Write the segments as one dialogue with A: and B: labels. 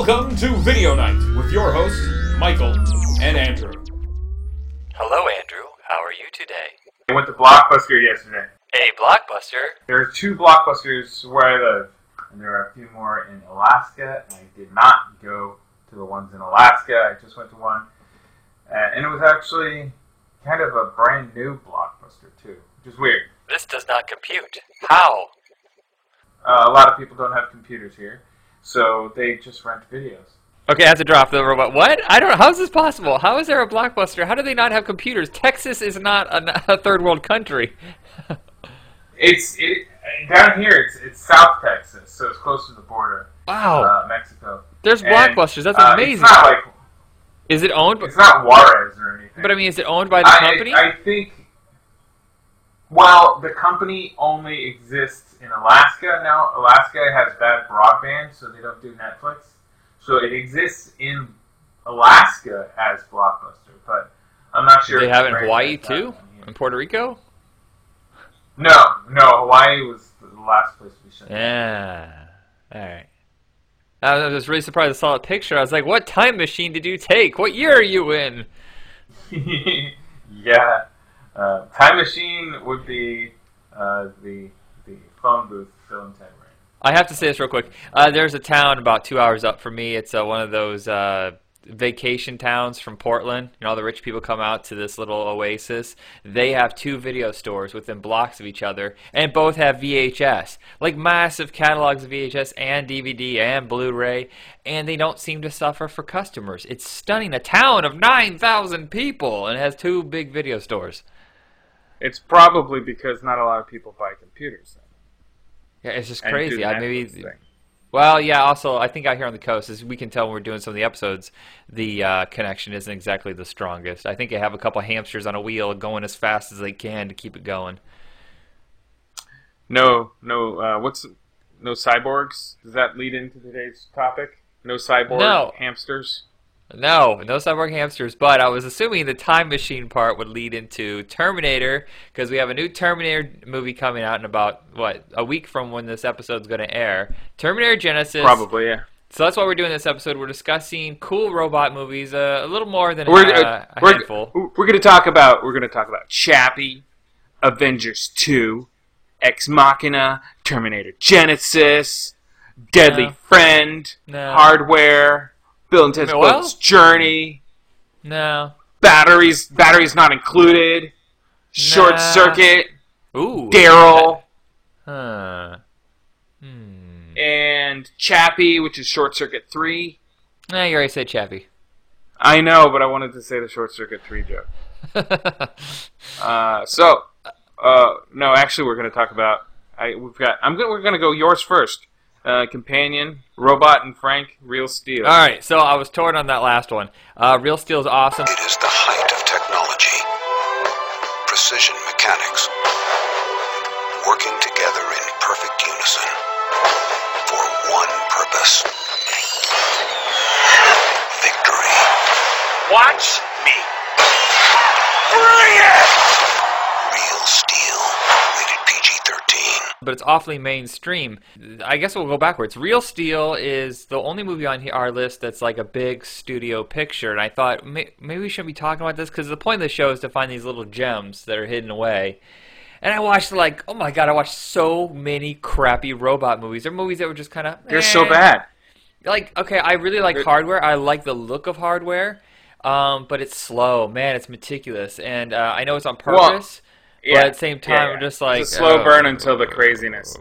A: Welcome to Video Night with your hosts, Michael and Andrew.
B: Hello, Andrew. How are you today?
C: I went to Blockbuster yesterday.
B: A blockbuster?
C: There are two Blockbusters where I live, and there are a few more in Alaska. And I did not go to the ones in Alaska. I just went to one, uh, and it was actually kind of a brand new Blockbuster too, which is weird.
B: This does not compute. How?
C: Uh, a lot of people don't have computers here, so they just rent videos.
B: Okay, I have to drop the robot. What? I don't. How is this possible? How is there a blockbuster? How do they not have computers? Texas is not a, a third world country.
C: It's it, down here. It's it's South Texas, so it's close to the border,
B: Wow.
C: uh, Mexico.
B: There's
C: And,
B: blockbusters. That's
C: uh,
B: amazing.
C: It's not like
B: Is it owned?
C: it's not Juarez or anything.
B: But I mean, is it owned by the
C: I,
B: company?
C: I think. Well, the company only exists in Alaska now. Alaska has bad broadband, so they don't do Netflix. So it exists in Alaska as Blockbuster, but I'm not
B: Do
C: sure.
B: they have it in Hawaii too? In Puerto Rico?
C: No, no. Hawaii was the last place we shut.
B: Yeah. All right. I was really surprised I saw a picture. I was like, "What time machine did you take? What year are you in?"
C: yeah, uh, Time Machine would be uh, the phone booth Bill and Ted were in.
B: I have to say this real quick. Uh, there's a town about two hours up from me. It's uh, one of those uh, vacation towns from Portland. You know, all the rich people come out to this little oasis. They have two video stores within blocks of each other, and both have VHS, like massive catalogs of VHS and DVD and Blu-ray, and they don't seem to suffer for customers. It's stunning. A town of 9,000 people, and it has two big video stores.
C: It's probably because not a lot of people buy computers.
B: Yeah, it's just crazy. I maybe
C: thing.
B: Well, yeah. Also, I think out here on the coast, as we can tell when we're doing some of the episodes, the uh, connection isn't exactly the strongest. I think they have a couple hamsters on a wheel going as fast as they can to keep it going.
D: No, no. Uh, what's no cyborgs? Does that lead into today's topic? No cyborg
B: No.
D: hamsters.
B: No, no cyborg hamsters. But I was assuming the time machine part would lead into Terminator because we have a new Terminator movie coming out in about what a week from when this episode's going to air. Terminator Genisys.
D: Probably, yeah.
B: So that's why we're doing this episode. We're discussing cool robot movies, uh, a little more than
D: We're
B: uh, a
D: we're,
B: handful.
D: we're gonna talk about we're gonna talk about Chappie, Avengers Two, Ex Machina, Terminator Genisys, Deadly
B: No.
D: Friend,
B: No.
D: Hardware, Bill and Ted's
B: Well-
D: Journey,
B: No.
D: batteries batteries not included, Short
B: Nah.
D: Circuit,
B: Ooh.
D: Daryl.
B: Huh. Hmm.
D: and Chappie, which is Short Circuit 3.
B: Nah, you already said Chappie.
D: I know, but I wanted to say the Short Circuit 3 joke. Uh, so, uh, no, actually, we're going to talk about. I, we've got. I'm gonna, We're going to go yours first. Uh, companion, Robot, and Frank, Real Steel.
B: All right, so I was torn on that last one. Uh, Real Steel is awesome.
E: It is the height of technology, precision mechanics, working together in perfect unison for one purpose victory.
D: Watch me.
E: Real
B: but it's awfully mainstream. I guess we'll go backwards. Real Steel is the only movie on our list that's like a big studio picture, and I thought may- maybe we shouldn't be talking about this because the point of the show is to find these little gems that are hidden away. And I watched like, oh my god, I watched so many crappy robot movies. They're movies that were just kind of
D: They're so bad.
B: like okay i really like hardware i like the look of hardware um, but it's slow man it's meticulous and uh, i know it's on
D: Well,
B: purpose
D: Yeah.
B: but at the same time
D: yeah,
B: just like
D: It's a slow
B: oh.
D: burn until the craziness.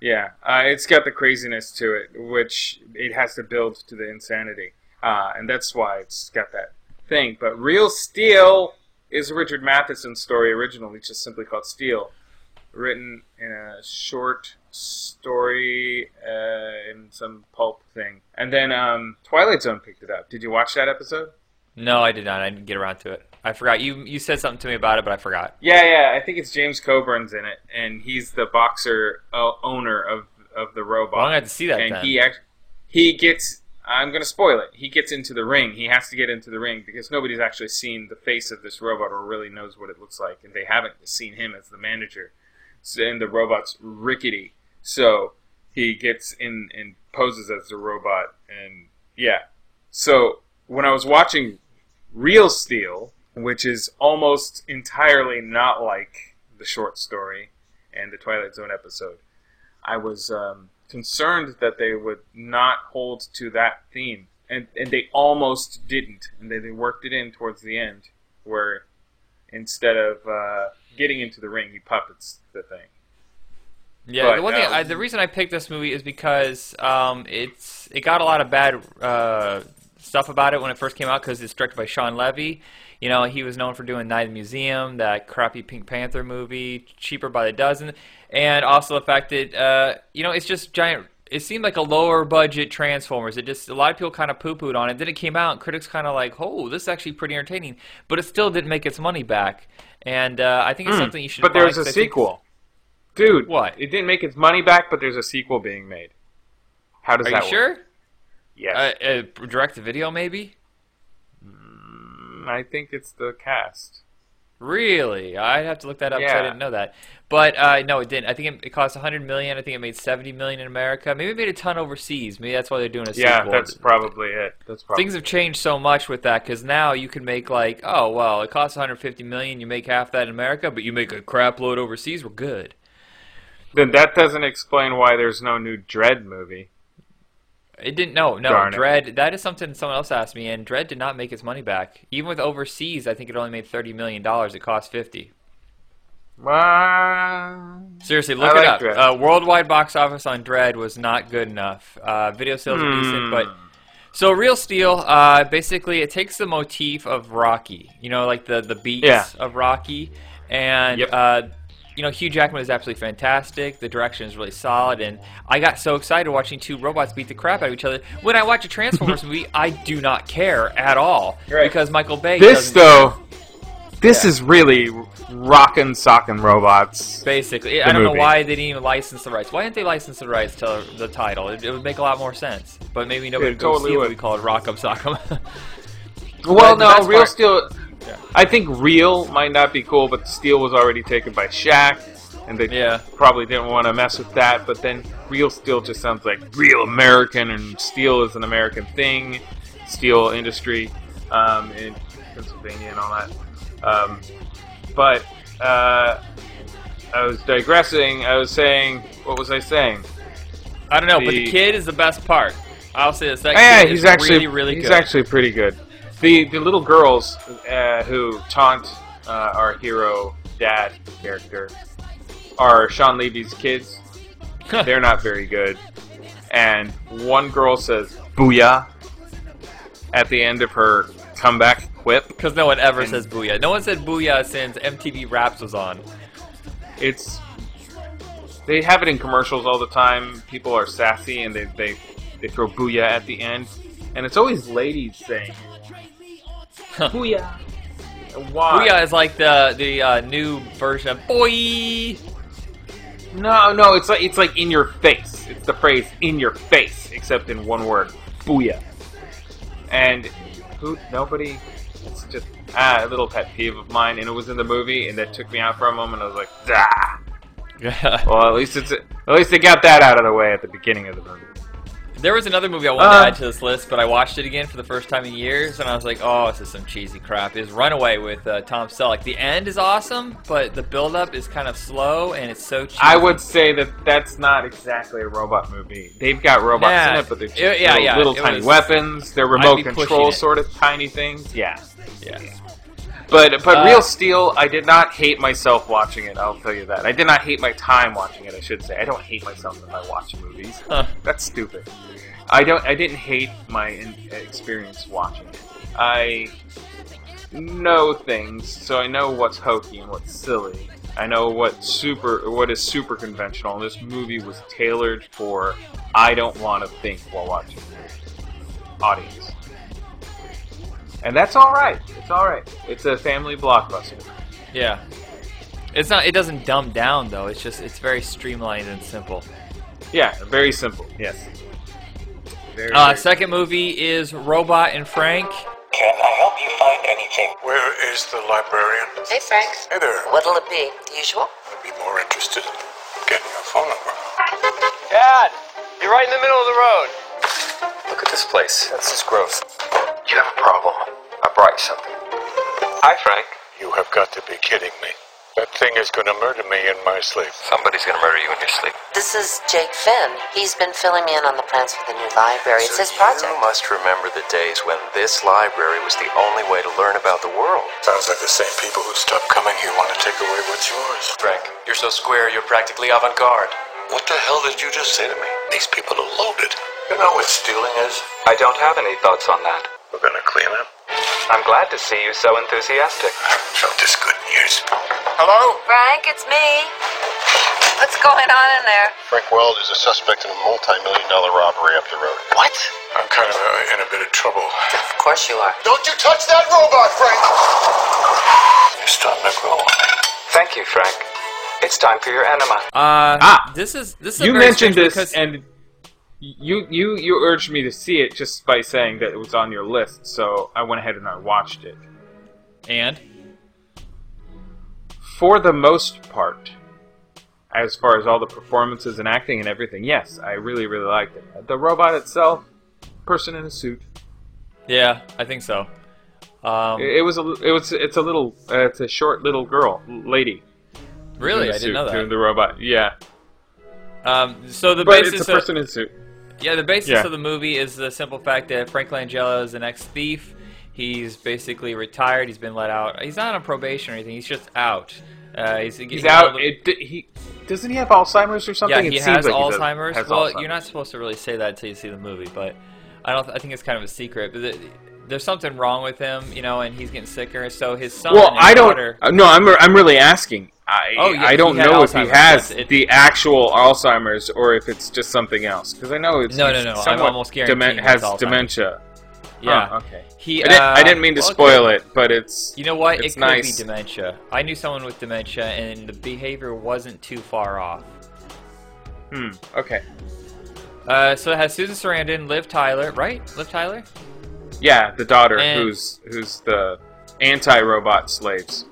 D: Yeah, uh, it's got the craziness to it, which it has to build to the insanity, uh, and that's why it's got that thing. But Real Steel is a Richard Matheson's story originally, just simply called Steel, written in a short story uh, in some pulp thing, and then um, Twilight Zone picked it up. Did you watch that episode?
B: no i did not i didn't get around to it i forgot you you said something to me about it but i forgot
D: Yeah, yeah. I think it's James Coburn's in it, and he's the boxer uh, owner of of the robot.
B: well i'm gonna have to see that
D: and
B: then
D: he he gets I'm gonna spoil it. He gets into the ring. He has to get into the ring because nobody's actually seen the face of this robot or really knows what it looks like, and they haven't seen him as the manager. So, and the robot's rickety. So he gets in and poses as the robot, and yeah. So when I was watching Real Steel, which is almost entirely not like the short story and the Twilight Zone episode, I was um, concerned that they would not hold to that theme, and and they almost didn't, and they, they worked it in towards the end, where instead of uh, getting into the ring, he puppets the thing.
B: Yeah,
D: But,
B: the one thing,
D: um,
B: I, the reason I picked this movie is because um, it's it got a lot of bad uh, stuff about it when it first came out because it's directed by Shawn Levy. You know, he was known for doing Night at the Museum, that crappy Pink Panther movie, Cheaper by the Dozen, and also the fact that uh, you know it's just giant. It seemed like a lower budget Transformers. It just a lot of people kind of poo pooed on it. Then it came out, and critics kind of like, "Oh, this is actually pretty entertaining," but it still didn't make its money back. And uh, I think it's
D: Hmm.
B: something you should.
D: But there's a sequel. Dude,
B: What?
D: It didn't make its money back, but there's a sequel being made. How does that work?
B: Are
D: that
B: you sure?
D: work? Yes.
B: Uh, uh, direct to video, maybe.
D: I think it's the cast.
B: Really? I'd have to look that up. 'cause I
D: Yeah.
B: didn't know that. But uh, no, it didn't. I think it, it cost 100 million. I think it made 70 million in America. Maybe it made a ton overseas. Maybe that's why they're doing a
D: Yeah,
B: sequel.
D: Yeah, that's probably it. That's probably
B: Things have changed so much with that because now you can make like, oh well, it costs 150 million. You make half that in America, but you make a crap load overseas. We're good.
D: Then that doesn't explain why there's no new Dread movie.
B: It didn't. No, no.
D: Darn it.
B: Dread. That is something someone else asked me, and Dread did not make its money back. Even with overseas, I think it only made 30 million dollars. It cost 50.
D: Well,
B: Seriously,
D: I
B: look
D: like
B: it up. Uh, worldwide box office on Dread was not good enough. Uh, video sales are
D: Hmm.
B: decent, but so Real Steel, uh, basically, it takes the motif of Rocky. You know, like the the beats
D: Yeah.
B: of Rocky, and
D: Yep.
B: You know Hugh Jackman is absolutely fantastic. The direction is really solid, and I got so excited watching two robots beat the crap out of each other. When I watch a Transformers movie, I do not care at all
D: Right.
B: because Michael Bay.
D: this though, this
B: Yeah.
D: is really rockin' sockin' robots.
B: Basically, I don't know why they didn't even license the rights. Why didn't they license the rights to the title? It, it would make a lot more sense. But maybe nobody
D: It
B: would go
D: totally
B: see a
D: would.
B: movie called Rock'em Sock'em.
D: Well,
B: But
D: no, Real
B: part-
D: Steel.
B: Yeah.
D: I think Real might not be cool, but Steel was already taken by Shaq, and they
B: Yeah.
D: probably didn't want to mess with that. But then Real Steel just sounds like real American, and steel is an American thing, steel industry um, in Pennsylvania and all that. Um, but uh, I was digressing. I was saying, what was I saying?
B: I don't know, but the
D: The-
B: kid is the best part. I'll say the second
D: Oh, yeah,
B: kid
D: he's
B: is
D: actually
B: really, really
D: he's
B: good.
D: actually pretty good. The the little girls uh, who taunt uh, our hero dad character are Shawn Levy's kids. They're not very good. And one girl says "booyah" at the end of her comeback quip.
B: Because no one ever
D: And-
B: says booyah. No one said booyah since MTV Raps was on.
D: It's they have it in commercials all the time. People are sassy and they they, they throw "booyah" at the end, and it's always ladies saying "booyah." Why?
B: Booyah is like the the uh, new version of boy.
D: No, no, it's like it's like in your face. It's the phrase "in your face," except in one word, "booyah." And who? Nobody. It's just ah, a little pet peeve of mine, and it was in the movie, and that took me out for a moment. I was like, ah. Well, at least it's at least they got that out of the way at the beginning of the movie.
B: There was another movie I wanted
D: Uh.
B: to add to this list, but I watched it again for the first time in years, and I was like, "Oh, this is some cheesy crap." Is Runaway with uh, Tom Selleck. The end is awesome, but the build-up is kind of slow, and it's so cheesy.
D: I would say that that's not exactly a robot movie. They've got robots
B: Yeah.
D: in it, but they're just
B: Yeah, yeah,
D: little,
B: yeah,
D: little tiny
B: was-
D: weapons. They're remote control sort of tiny things. Yeah.
B: yeah.
D: But but
B: Uh,
D: Real Steel, I did not hate myself watching it. I'll tell you that. I did not hate my time watching it. I should say. I don't hate myself when I watch movies.
B: Huh.
D: That's stupid. I don't. I didn't hate my in, experience watching it. I know things, so I know what's hokey and what's silly. I know what super what is super conventional. This movie was tailored for I don't want to think while watching the movie. Audience. And that's all right. It's all right. It's a family blockbuster.
B: Yeah. It's not. It doesn't dumb down though. It's just. It's very streamlined and simple.
D: Yeah, very simple. Yes. Very,
B: Uh,
D: very-
B: second movie is Robot and Frank.
F: Can I help you find anything?
E: Where is the librarian?
G: Hey, Frank.
E: Hey there.
G: What'll it be? The usual?
E: I'd be more interested in getting your phone number.
F: Dad, you're
G: right in the middle of the road. Look at this place. That's just gross.
E: You have a problem.
G: I brought you something. Hi, Frank.
H: You have got to be kidding me. That thing is going to murder me in my sleep.
G: Somebody's gonna murder you in your sleep.
I: This is Jake Finn. He's been filling me in on the plans for the new library. It's his project.
G: You must remember the days when this library was the only way to learn about the world.
H: Sounds like the same people who stopped coming here want to take away what's yours.
G: Frank, you're so square, you're practically avant-garde.
H: What the hell did you just say to me? These people are loaded. You know what stealing is?
G: I don't have any thoughts on that.
H: We're going to clean up.
G: I'm glad to see you so enthusiastic.
H: I haven't felt this good in years.
G: Hello?
I: Frank, it's me. What's going on in there?
H: Frank Weld is a suspect in a multi-million dollar robbery up the road.
G: What?
H: I'm kind of uh, in a bit of trouble.
I: Of course you are.
H: Don't you touch that robot, Frank! You're starting to grow on me.
G: Thank you, Frank. It's time for your enema.
B: Uh,
D: Ah,
B: this is this is
D: You
B: very
D: mentioned this,
B: because-
D: and you you you urged me to see it just by saying that it was on your list. So I went ahead and I watched it.
B: and
D: For the most part, as far as all the performances and acting and everything, yes, I really really liked it. The robot itself, person in a suit.
B: yeah, I think so. Um,
D: It, it was a it was it's a little uh, it's a short little girl lady.
B: really,
D: in
B: I didn't know
D: doing
B: that.
D: the robot. Yeah,
B: Um, so the
D: but
B: basis
D: it's a
B: of-
D: person in a suit.
B: Yeah, the basis
D: Yeah.
B: of the movie is the simple fact that Frank Langella is an ex-thief. He's basically retired. He's been let out. He's not on probation or anything. He's just out. Uh, he's
D: He's out. It, he doesn't he have Alzheimer's or something?
B: yeah,
D: It
B: he
D: seems
B: has
D: like he
B: Alzheimer's.
D: has
B: well,
D: Alzheimer's.
B: you're not supposed to really say that until you see the movie, but I don't. I think it's kind of a secret. But the, there's something wrong with him, you know, and he's getting sicker. So his son
D: Well, I don't.
B: daughter.
D: uh, No, I'm. I'm really asking. I
B: Oh, yeah,
D: I don't know if he has
B: it-
D: the actual Alzheimer's or if it's just something else. Because I know it's
B: No, no, no, I'm almost guaranteeing
D: demen- has
B: Alzheimer's.
D: dementia.
B: Yeah.
D: Huh, okay.
B: He.
D: I didn't, I
B: uh,
D: didn't mean to
B: okay.
D: spoil it, but it's.
B: You know what?
D: It's
B: it could
D: nice.
B: be dementia. I knew someone with dementia, and the behavior wasn't too far off.
D: Hmm. Okay.
B: Uh, so it has Susan Sarandon, Liv Tyler, right? Liv Tyler?
D: Yeah, the daughter
B: And-
D: who's who's the anti-robot slaves.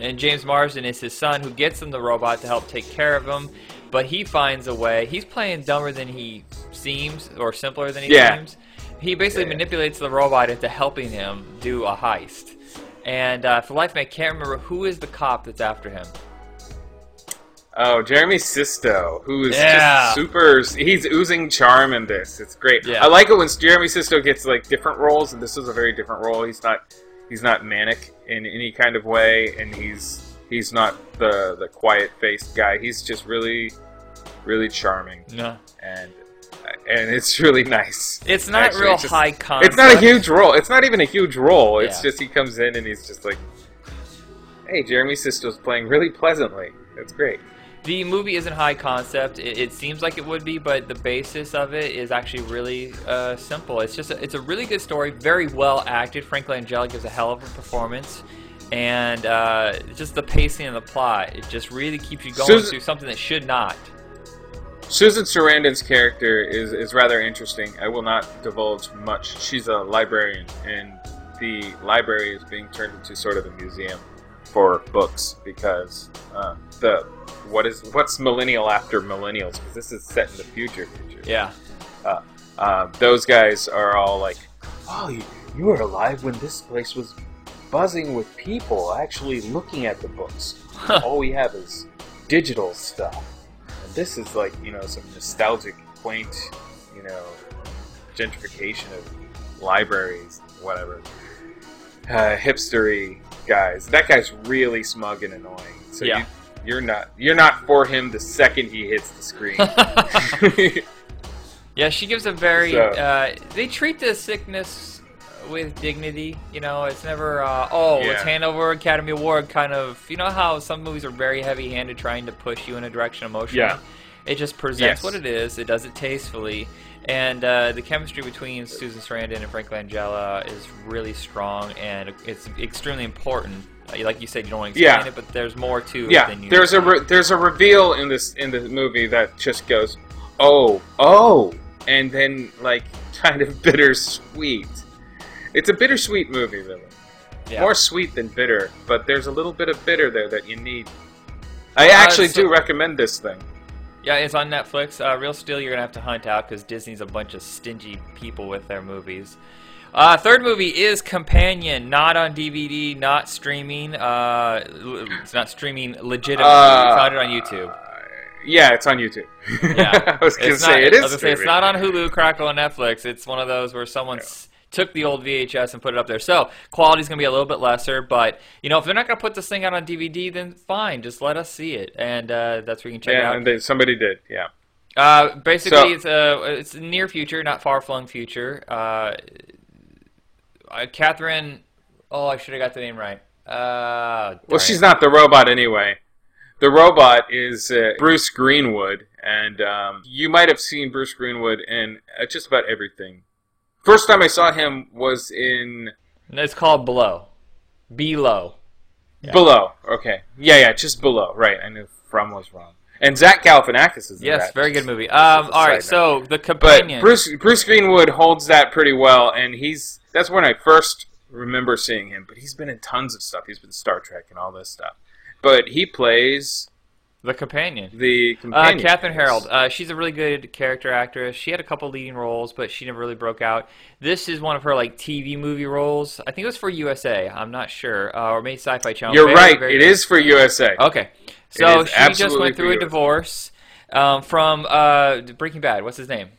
B: And James Marsden is his son, who gets him the robot to help take care of him. But he finds a way. He's playing dumber than he seems, or simpler than he
D: Yeah.
B: seems. He basically
D: Yeah.
B: manipulates the robot into helping him do a heist. And uh, for life I can't remember who is the cop that's after him.
D: Oh, Jeremy Sisto, who is
B: Yeah.
D: just super. He's oozing charm in this. It's great.
B: Yeah.
D: I like it when Jeremy Sisto gets like different roles, and this is a very different role. He's not he's not manic in any kind of way, and he's he's not the the quiet faced guy. He's just really really charming,
B: No.
D: and and it's really nice.
B: It's not
D: Actually,
B: real
D: it's just-
B: high concept.
D: It's not a huge role. It's not even a huge role. It's
B: Yeah.
D: just he comes in and he's just like, "Hey, Jeremy Sisto's playing really pleasantly. That's great."
B: The movie isn't high concept. It, it seems like it would be, but the basis of it is actually really uh, simple. It's just a, it's a really good story, very well acted. Frank Langella gives a hell of a performance, and uh, just the pacing and the plot. It just really keeps you going
D: Susan-
B: through something that should not.
D: Susan Sarandon's character is, is rather interesting. I will not divulge much. She's a librarian, and the library is being turned into sort of a museum for books because uh, the what is what's millennial after millennials because this is set in the future. Future.
B: Yeah.
D: Uh, those guys are all like, "Oh, you, you were alive when this place was buzzing with people actually looking at the books. all we have is digital stuff." And this is like, you know, some nostalgic, quaint, you know, gentrification of libraries, whatever. Uh, hipstery guys. That guy's really smug and annoying. So
B: Yeah.
D: you, you're not you're not for him the second he hits the screen.
B: Yeah, she gives a very.
D: So-
B: Uh, they treat the sickness with dignity. You know, it's never. Uh, oh,
D: Yeah.
B: hand over Academy Award. Kind of. You know how some movies are very heavy-handed, trying to push you in a direction emotionally.
D: Yeah.
B: It just presents
D: Yes.
B: what it is. It does it tastefully, and uh, the chemistry between Susan Sarandon and Frank Langella is really strong, and it's extremely important. Uh, Like you said, you don't want to explain
D: Yeah.
B: it, but there's more to it
D: yeah,
B: than you.
D: there's a re- there's a reveal in this in the movie that just goes, oh oh, and then like kind of bittersweet. It's a bittersweet movie, really.
B: yeah.
D: More sweet than bitter, but there's a little bit of bitter there that you need. I
B: Uh,
D: actually
B: so-
D: do recommend this thing.
B: Yeah, it's on Netflix. Uh, Real Steel, you're gonna have to hunt out because Disney's a bunch of stingy people with their movies. Uh, third movie is Companion, not on DVD, not streaming. Uh, it's not streaming legitimately.
D: Uh,
B: you found it on YouTube.
D: Yeah, it's on YouTube.
B: Yeah,
D: I was gonna
B: It's
D: say
B: not-
D: it
B: I was gonna say it's not on Hulu, Crackle, and Netflix. It's one of those where someone s took the old VHS and put it up there. So quality's gonna be a little bit lesser, but you know if they're not gonna put this thing out on DVD, then fine, just let us see it, and uh, that's where you can check it
D: Yeah, and then somebody did. Yeah.
B: Uh, basically,
D: So-
B: it's a it's a near future, not far flung future. Uh, uh, Kathryn, oh, I should have got the name right. Uh,
D: Well, she's not the robot anyway. The robot is uh, Bruce Greenwood, and um, you might have seen Bruce Greenwood in uh, just about everything. First time I saw him was in
B: It's called Below. Below.
D: Below. Okay, yeah, yeah, just Below. Right, I knew From was wrong. And Zach Galifianakis is in
B: Yes,
D: that.
B: very good movie. Um, all right, so the companion. But.
D: Bruce Bruce Greenwood holds that pretty well, and he's that's when I first remember seeing him. But he's been in tons of stuff. He's been Star Trek and all this stuff. But he plays
B: the companion.
D: the companion.
B: Uh,
D: companion.
B: Kathryn Harrold. Uh, she's a really good character actress. She had a couple leading roles, but she never really broke out. This is one of her like TV movie roles. I think it was for USA. I'm not sure, uh, or maybe Sci-Fi Channel.
D: You're
B: Very,
D: right.
B: very
D: It is for USA.
B: Okay, so she just went through a
D: USA.
B: divorce um, from uh, Breaking Bad. What's his name?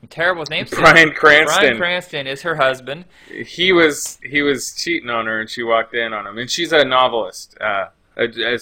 B: I'm terrible with names.
D: Bryan Cranston.
B: Bryan Cranston is her husband.
D: He was he was cheating on her, and she walked in on him. And she's a novelist, uh, a, a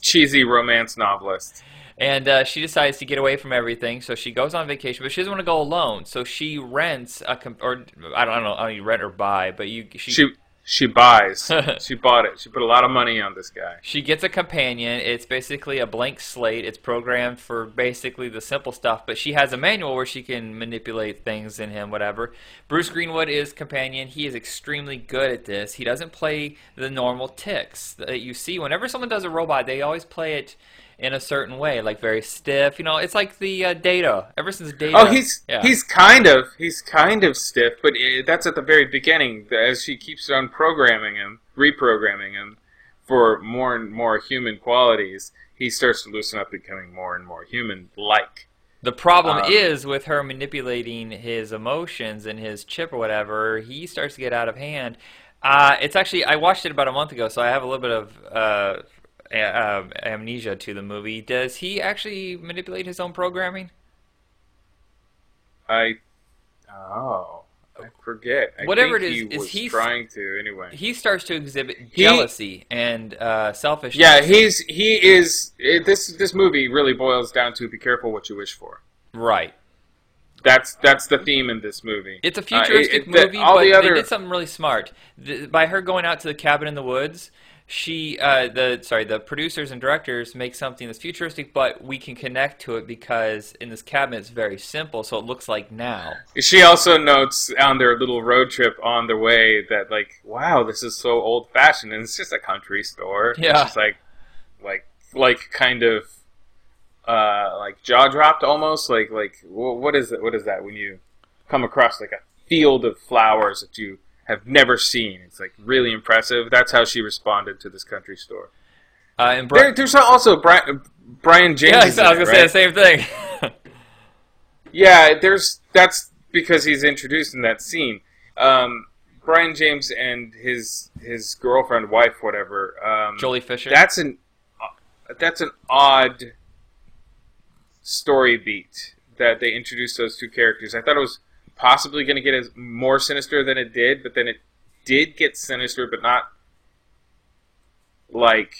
D: cheesy romance novelist.
B: And uh, she decides to get away from everything, so she goes on vacation, but she doesn't want to go alone. So she rents a, com- or I don't, I don't know, I don't rent or buy, but you she,
D: She she buys. she bought it. She put a lot of money on this guy.
B: she gets a companion. It's basically a blank slate. It's programmed for basically the simple stuff, but she has a manual where she can manipulate things in him, whatever. Bruce Greenwood is companion. He is extremely good at this. He doesn't play the normal ticks that you see. Whenever someone does a robot, they always play it in a certain way, like very stiff. You know, it's like the uh, data. Ever since data.
D: Oh, he's
B: yeah.
D: he's kind of he's kind of stiff, but uh that's at the very beginning. As she keeps on programming him, reprogramming him for more and more human qualities, he starts to loosen up, becoming more and more human-like.
B: The problem
D: Um,
B: is with her manipulating his emotions and his chip or whatever, he starts to get out of hand. Uh, it's actually I watched it about a month ago, so I have a little bit of uh, uh, amnesia to the movie. Does he actually manipulate his own programming?
D: I oh, I forget. I
B: Whatever
D: think
B: it is,
D: he
B: is
D: was
B: he-
D: trying to anyway.
B: He starts to exhibit
D: He-
B: jealousy and uh, selfishness.
D: Yeah, he's he is. It, this this movie really boils down to be careful what you wish for.
B: right.
D: That's that's the theme in this movie.
B: It's a
D: Uh, it-
B: futuristic
D: it- the-
B: movie,
D: all
B: but
D: the other
B: they did something really smart. The, by her going out to the cabin in the woods, she, uh, the sorry, the producers and directors make something that's futuristic, but we can connect to it because in this cabin it's very simple, so it looks like now.
D: She also notes on their little road trip on the way that like, wow, this is so old fashioned, and it's just a country store.
B: Yeah.
D: it's just like, like, like kind of, uh, like jaw dropped almost. Like, like what is it? What is that when you come across like a field of flowers that you have never seen? It's like really impressive. That's how she responded to this country store.
B: Uh, and Bri-
D: There, there's also Brian, Brion James.
B: yeah, I was gonna
D: it,
B: say
D: right?
B: the same thing.
D: Yeah, there's that's because he's introduced in that scene. Um, Brion James and his his girlfriend, wife, whatever. Um,
B: Joely Fisher.
D: That's an that's an odd story beat that they introduced those two characters. I thought it was possibly going to get as more sinister than it did, but then it did get sinister, but not like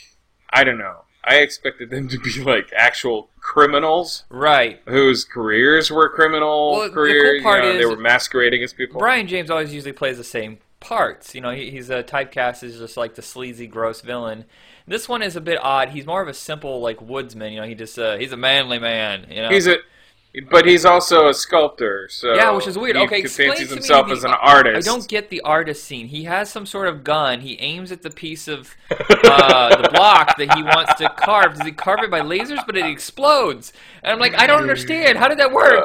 D: I don't know. I expected them to be like actual criminals
B: right.
D: whose careers were criminal
B: Well, the cool
D: careers.
B: part
D: you know,
B: is-
D: they were masquerading as people.
B: Brion James always usually plays the same parts. You know, he, he's a typecast as just like the sleazy, gross villain. This one is a bit odd. He's more of a simple like woodsman. You know, he just uh, he's a manly man. You know,
D: He's a, but he's also a sculptor. So
B: yeah, which is weird.
D: He
B: okay,
D: fancies
B: to
D: himself
B: me the-
D: as an artist.
B: I don't get the artist scene. He has some sort of gun. He aims at the piece of uh, the block that he wants to carve. Does he carve it by lasers? But it explodes. And I'm like, I don't understand. How did that work?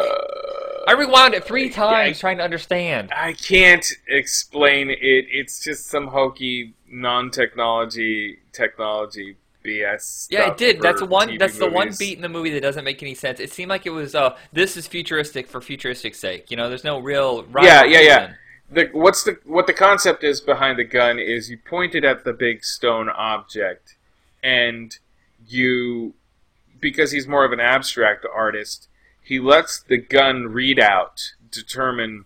B: I rewound it three times I, trying to understand.
D: I can't explain it. It's just some hokey non-technology technology BS.
B: Yeah, it did. That's one. That's the one beat in the movie that doesn't make any sense. It seemed like it was. Uh, this is futuristic for futuristic sake. You know, there's no real.
D: Yeah, yeah, yeah. The, what's the what the concept is behind the gun is you point it at the big stone object, and you because he's more of an abstract artist, he lets the gun readout determine.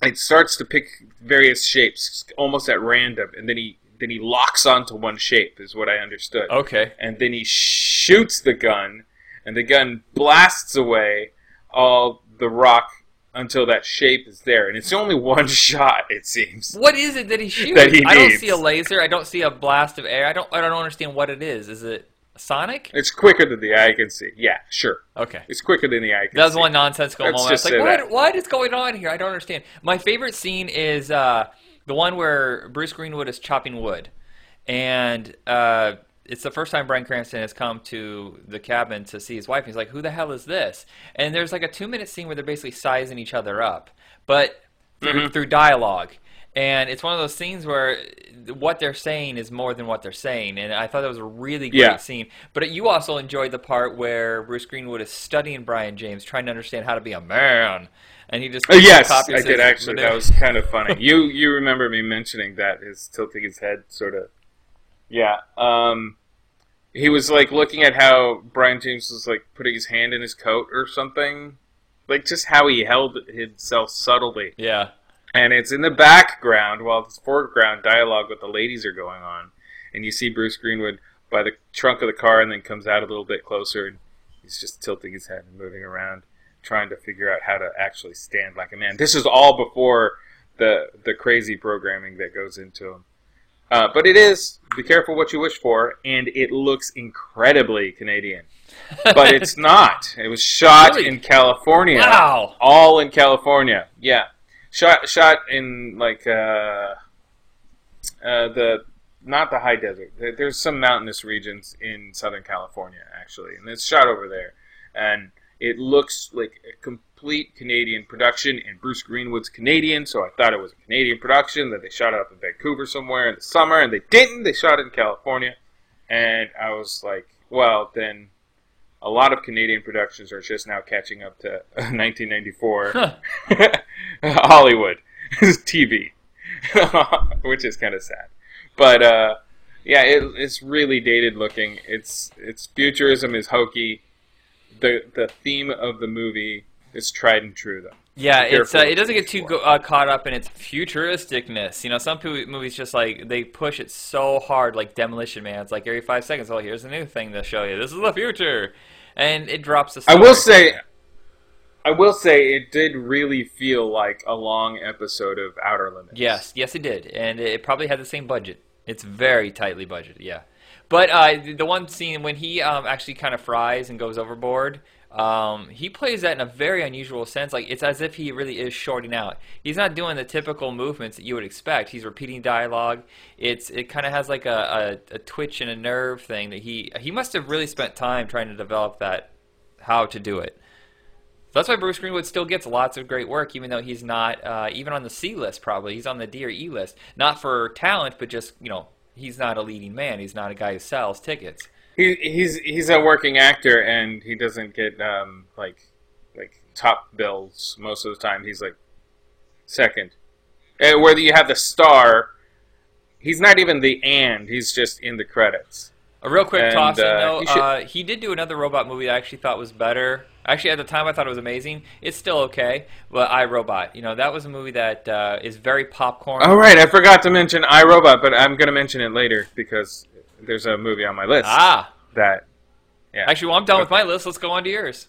D: It starts to pick various shapes almost at random, and then he then he locks onto one shape, is what I understood.
B: Okay.
D: and then he shoots the gun, and the gun blasts away all the rock until that shape is there, and it's only one shot. It seems.
B: What is it that he shoots?
D: That he
B: I don't
D: needs.
B: see a laser. I don't see a blast of air. I don't. I don't understand what it is. Is it Sonic?
D: It's quicker than the eye can see. Yeah, sure.
B: Okay.
D: It's quicker than the eye can
B: That was
D: see.
B: one nonsensical
D: Let's
B: moment.
D: just
B: It's like,
D: say
B: what,
D: that.
B: what is going on here? I don't understand. My favorite scene is uh, the one where Bruce Greenwood is chopping wood, and uh, it's the first time Bryan Cranston has come to the cabin to see his wife. And he's like, "Who the hell is this?" And there's like a two-minute scene where they're basically sizing each other up, but through,
D: Mm-hmm.
B: through dialogue. And it's one of those scenes where what they're saying is more than what they're saying, and I thought that was a really great
D: Yeah.
B: scene. But you also enjoyed the part where Bruce Greenwood is studying Brion James, trying to understand how to be a man, and he just
D: Oh, yes,
B: copies
D: I did actually. That was kind of funny. you you remember me mentioning that his tilting his head, sort of. Yeah. Um, he was like looking at how Brion James was like putting his hand in his coat or something, like just how he held himself subtly.
B: yeah.
D: and it's in the background while this foreground dialogue with the ladies are going on, and you see Bruce Greenwood by the trunk of the car, and then comes out a little bit closer, and he's just tilting his head and moving around, trying to figure out how to actually stand like a man. This is all before the the crazy programming that goes into him. Uh, but it is be careful what you wish for, and it looks incredibly Canadian. But it's not. It was shot
B: Really?
D: in California
B: Wow.
D: all in California. Yeah, shot shot in like uh, uh, the not the high desert. There's some mountainous regions in Southern California actually, and it's shot over there, and it looks like a complete Canadian production. And Bruce Greenwood's Canadian, so I thought it was a Canadian production. That they shot it up in Vancouver somewhere in the summer, and they didn't. They shot it in California, and I was like, well then. A lot of Canadian productions are just now catching up to 1994
B: Huh.
D: Hollywood TV, which is kind of sad. But uh, yeah, it, it's really dated looking. It's its futurism is hokey. The the theme of the movie is tried and true though.
B: Yeah, it's uh, it doesn't get too go, uh, caught up in its futuristicness. You know, some movies just like they push it so hard, like Demolition Man. It's like every five seconds, oh, here's a new thing to show you. This is the future, and it drops the.
D: I will say, I will say, it did really feel like a long episode of Outer Limits.
B: Yes, yes, it did, and it probably had the same budget. It's very tightly budgeted, yeah. But uh, the- one scene when he um, actually kind of fries and goes overboard, um, he plays that in a very unusual sense. Like it's as if he really is shorting out. He's not doing the typical movements that you would expect. He's repeating dialogue. It's it kind of has like a, a, a twitch and a nerve thing that he he must have really spent time trying to develop that how to do it. That's why Bruce Greenwood still gets lots of great work, even though he's not uh, even on the C list. Probably he's on the D or E list, not for talent, but just you know he's not a leading man. He's not a guy who sells tickets.
D: he, he's he's a working actor and he doesn't get um, like like top bills most of the time. He's like second. Uh, whether you have the star, he's not even the and. He's just in the credits.
B: A real quick
D: And,
B: toss in
D: uh,
B: though,
D: he should-
B: uh, he did do another robot movie that I actually thought was better. Actually, at the time I thought it was amazing. It's still okay, but I Robot, you know, that was a movie that uh, is very popcorn.
D: Oh right, I forgot to mention iRobot, but I'm gonna mention it later because there's a movie on my list
B: Ah,
D: that. Yeah.
B: actually, well, I'm done with my list. Let's go on to yours.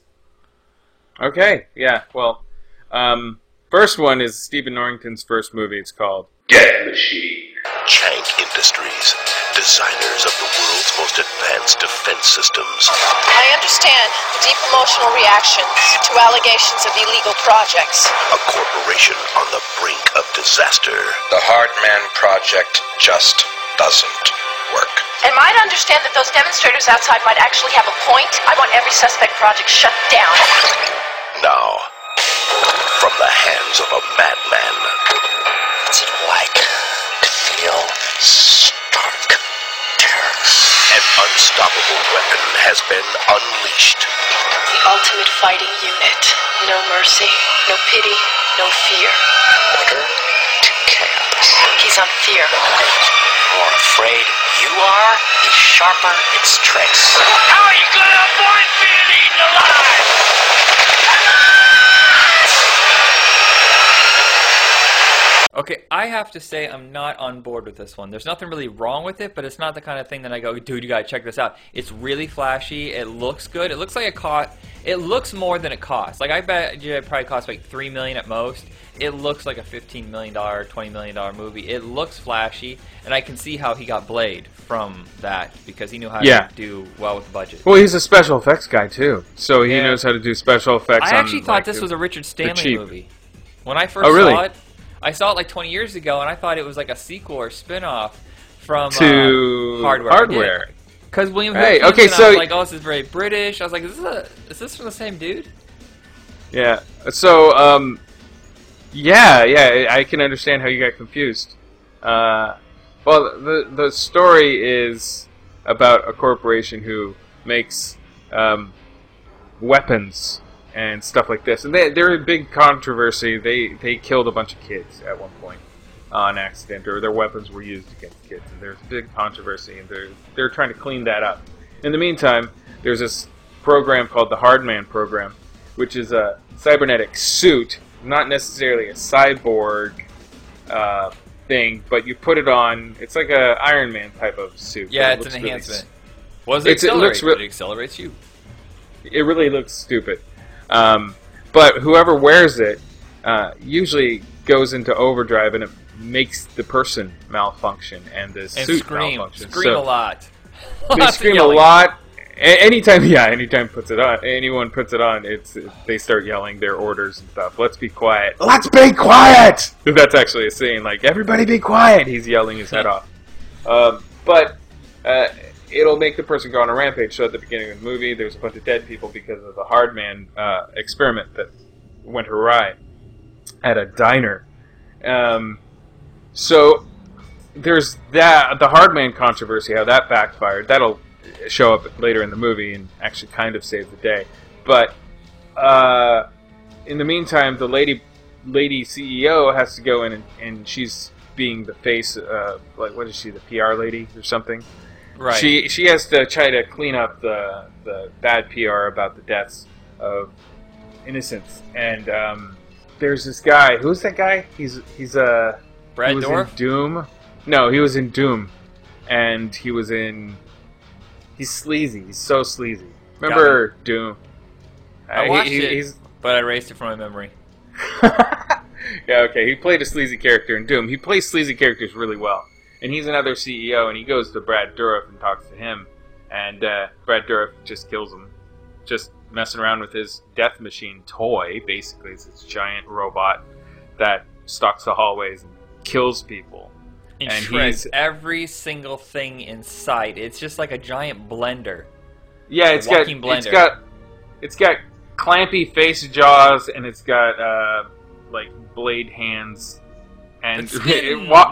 D: Okay, yeah. Well, um, first one is Stephen Norrington's first movie. It's called
H: Death Machine.
E: Chank Industries, designers of the world's most advanced defense systems.
J: I understand the deep emotional reactions to allegations of illegal projects.
E: A corporation on the brink of disaster.
H: The Hardman Project just doesn't work.
J: And might understand that those demonstrators outside might actually have a point. I want every suspect project shut down.
E: Now, from the hands of a madman.
F: What's it like to feel stark terror?
H: An unstoppable weapon has been unleashed.
J: The ultimate fighting unit. No mercy, no pity, no fear.
H: Order to chaos.
J: He's on fear.
H: More afraid you are, the sharper its tricks.
F: How are you gonna avoid being eaten alive?
B: Okay, I have to say I'm not on board with this one. There's nothing really wrong with it, but it's not the kind of thing that I go, dude, you gotta check this out. It's really flashy. It looks good. It looks like it cost. It looks more than it costs. Like I bet it probably cost like three million at most. It looks like a fifteen million dollar, twenty million dollar movie. It looks flashy, and I can see how he got Blade from that because he knew how
D: Yeah.
B: to do well with the budget.
D: Well, he's a special effects guy too, so he
B: Yeah.
D: knows how to do special effects.
B: I
D: on,
B: actually thought
D: like,
B: this was a Richard Stanley movie. When I first
D: Oh, really?
B: saw it, I saw it like 20 years ago, and I thought it was like a sequel or spin-off from
D: To
B: uh, Hardware.
D: Hardware.
B: Because William
D: Hey,
B: Hurt
D: okay,
B: Clinton, I
D: so-
B: was like, oh, this is very British. I was like, is this a, is this from the same dude?
D: Yeah. So, um, yeah, yeah, I can understand how you got confused. Uh, well, the the story is about a corporation who makes um, weapons and stuff like this, and they, they're a big controversy. They they killed a bunch of kids at one point on accident, or their weapons were used against kids, and there's big controversy, and they're they're trying to clean that up. In the meantime, there's this program called the Hardman program, which is a cybernetic suit, not necessarily a cyborg uh, thing, but you put it on. It's like a Iron Man type of suit.
B: Yeah, it's
D: looks
B: an enhancement.
D: s-
B: Was it
D: it looks re-
B: it accelerates you.
D: it really looks stupid. Um, but whoever wears it uh, usually goes into overdrive and it makes the person malfunction and the
B: And
D: suit
B: scream,
D: malfunction.
B: scream
D: So
B: a lot.
D: They
B: Lots of
D: scream a lot. A- anytime, yeah, anytime puts it on, anyone puts it on, it's they start yelling their orders and stuff. Let's be quiet. Let's be quiet. That's actually a saying. Like everybody be quiet. He's yelling his head off. Um, but uh, it'll make the person go on a rampage. So at the beginning of the movie, there's a bunch of dead people because of the Hardman uh, experiment that went awry at a diner. Um, so there's that the Hardman controversy, how that backfired. That'll show up later in the movie and actually kind of save the day. But uh, in the meantime, the lady lady CEO has to go in and, and she's being the face, uh, like what is she, the PR lady or something?
B: Right.
D: She she has to try to clean up the the bad PR about the deaths of innocents. And um, there's this guy. Who's that guy? He's he's a
B: Brad
D: he in Doom. No, he was in Doom, and he was in. He's sleazy. He's so sleazy. Remember Doom?
B: I
D: Uh, he-
B: watched
D: he-
B: it,
D: He's,
B: but I erased it from my memory.
D: yeah, okay. He played a sleazy character in Doom. He plays sleazy characters really well. And he's another CEO, and he goes to Brad Dourif and talks to him. And uh, Brad Dourif just kills him. Just messing around with his death machine toy, basically. It's this giant robot that stalks the hallways and kills people.
B: And,
D: And
B: shreds
D: he's-
B: every single thing in sight. It's just like a giant blender.
D: Yeah, it's got
B: walking
D: it's
B: blender.
D: got it's got clampy face jaws and it's got uh, like blade hands and it wa-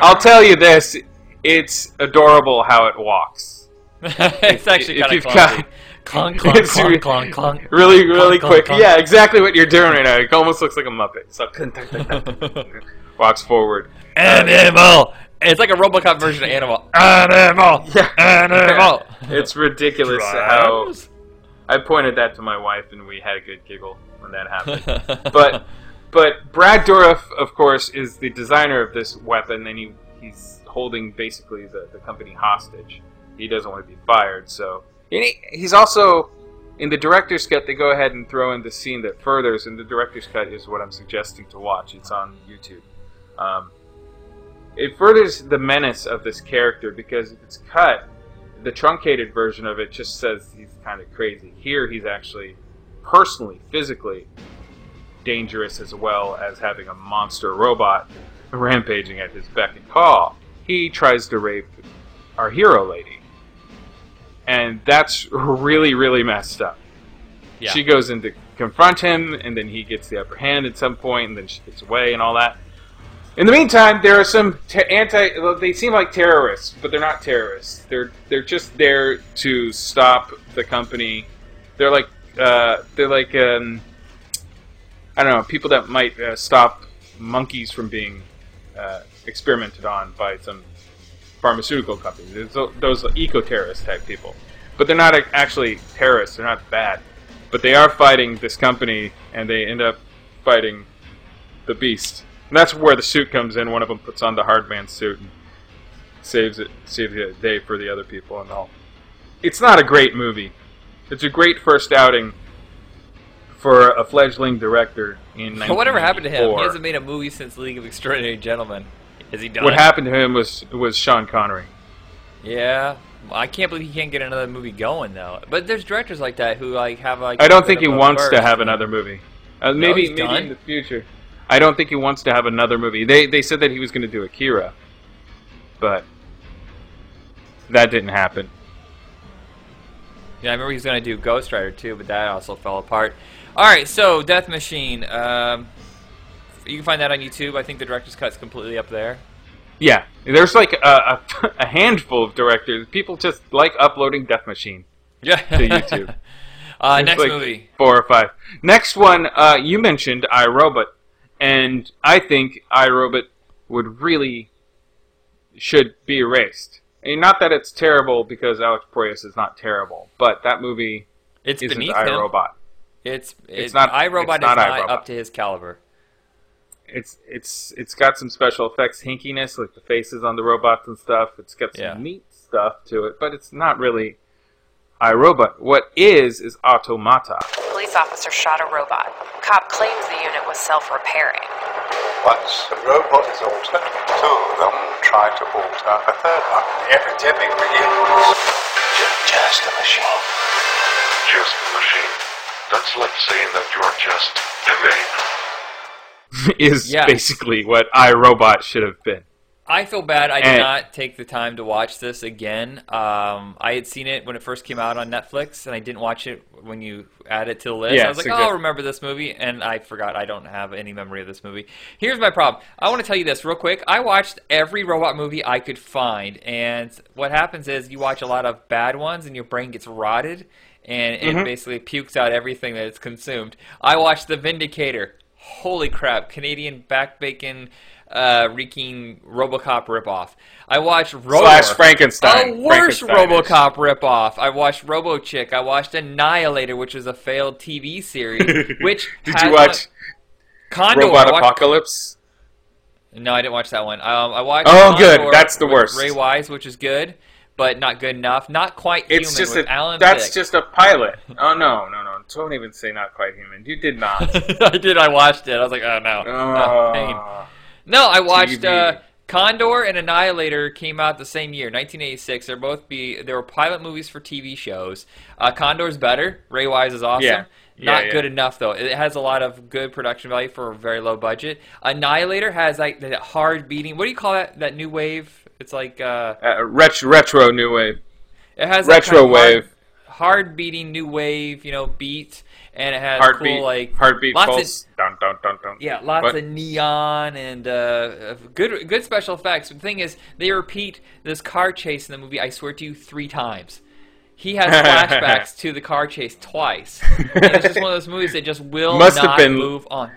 D: I'll tell you this, it's adorable how it walks.
B: it's actually kind of clunky. clunk, clunk, clunk, clunk, clunk.
D: Really, really
B: Clunk,
D: quick.
B: clunk,
D: Yeah, exactly what you're doing right now. It almost looks like a muppet. So walks forward.
B: Animal. It's like a RoboCop version of Animal. Animal.
D: Yeah.
B: Animal.
D: It's ridiculous how I pointed that to my wife and we had a good giggle when that happened. but but Brad Dourif, of course, is the designer of this weapon, and he he's holding basically the, the company hostage. He doesn't want to be fired, so he, he's also in the director's cut. They go ahead and throw in the scene that furthers, and the director's cut is what I'm suggesting to watch. It's on YouTube. Um, it furthers the menace of this character because if it's cut, the truncated version of it just says he's kind of crazy. Here, he's actually personally, physically dangerous as well as having a monster robot rampaging at his beck and call. He tries to rape our hero lady. And that's really, really messed up.
B: Yeah.
D: She goes in to confront him, and then he gets the upper hand at some point, and then she gets away and all that. In the meantime, there are some te- anti. well, They seem like terrorists, but they're not terrorists. They're they're just there to stop the company. They're like uh, they're like um, I don't know people that might uh, stop monkeys from being uh, experimented on by some pharmaceutical companies. Those eco terrorist type people, but they're not actually terrorists. They're not bad, but they are fighting this company, and they end up fighting the beast. And that's where the suit comes in. One of them puts on the hard man suit and saves it, saves the day for the other people and all. It's not a great movie. It's a great first outing for a fledgling director in.
B: But whatever happened to him? He hasn't made a movie since League of Extraordinary Gentlemen. Is he done?
D: What happened to him was was Sean Connery.
B: Yeah. I can't believe he can't get another movie going though. But there's directors like that who like have like.
D: I don't think he wants to have another movie. Uh, maybe
B: he's
D: maybe in the future. I don't think he wants to have another movie. They they said that he was going to do Akira, but that didn't happen.
B: Yeah, I remember he was gonna do Ghost Rider too, but that also fell apart. All right, so Death Machine. Um, you can find that on YouTube. I think the director's cut's completely up there.
D: Yeah, there's like a, a, a handful of directors. People just like uploading Death Machine
B: Yeah.
D: to YouTube.
B: uh,
D: There's
B: next
D: like
B: movie.
D: four or five. Next one, uh, you mentioned iRobot, and I think iRobot would really should be erased. I mean, not that it's terrible because Alex Proyas is not terrible, but that movie
B: It's
D: isn't
B: him.
D: iRobot.
B: It's
D: It's
B: it,
D: not-
B: iRobot
D: it's not
B: is not
D: iRobot.
B: up to his caliber.
D: It's it's it's got some special effects hinkiness, like the faces on the robots and stuff. It's got some
B: Yeah.
D: neat stuff to it, but it's not really iRobot. What is is Automata.
K: Police officer shot a robot. Cop claims the unit was self-repairing.
H: Once a robot is altered, two of them try to alter a third one. The epidemic begins. You're just a machine.
L: Just a machine. That's like saying that you're just a vein.
D: is
B: Yes.
D: basically what iRobot should have been.
B: I feel bad. I did
D: And-
B: not take the time to watch this again. Um, I had seen it when it first came out on Netflix, and I didn't watch it when you add it to the list.
D: Yeah,
B: I was like,
D: it's
B: oh, I'll remember this movie, and I forgot. I don't have any memory of this movie. Here's my problem. I want to tell you this real quick. I watched every robot movie I could find, and what happens is you watch a lot of bad ones, and your brain gets rotted, and it
D: Mhm.
B: basically pukes out everything that it's consumed. I watched The Vindicator. Holy crap! Canadian back bacon uh, reeking RoboCop ripoff. I watched Rotor.
D: Slash Frankenstein.
B: A worse. RoboCop ripoff. I watched Robo Chick. I watched Annihilator, which was a failed TV series. Which
D: Did you watch
B: Condor?
D: Robot Apocalypse?
B: No, I didn't watch that one. Um, I watched.
D: Oh, good. That's the worst.
B: Ray Wise, which is good, but not good enough. Not quite
D: It's
B: human
D: just
B: with
D: a
B: Alan
D: that's just a pilot. Oh no, no, no! Don't even say not quite human. You did not.
B: I did. I watched it. I was like, oh no. Oh.
D: Oh.
B: No, I watched uh, Condor and Annihilator came out the same year, 1986. They're both be they were pilot movies for TV shows. Uh, Condor's better. Ray Wise is awesome.
D: Yeah. Yeah,
B: Not
D: yeah.
B: good enough though. It has a lot of good production value for a very low budget. Annihilator has like that hard beating. What do you call that? That new wave? It's like uh,
D: Uh, retro, retro new wave.
B: it has
D: Retro
B: kind of
D: wave.
B: hard beating new wave, you know, beat, and it has
D: Heartbeat.
B: cool like
D: heartbeat
B: lots of-
D: pulse. dun, dun, dun, dun.
B: yeah, lots
D: What?
B: of neon and uh, good good special effects. The thing is, they repeat this car chase in the movie. I swear to you, three times. He has flashbacks to the car chase twice. And it's just one of those movies that just will
D: Must have
B: not
D: been-
B: move on.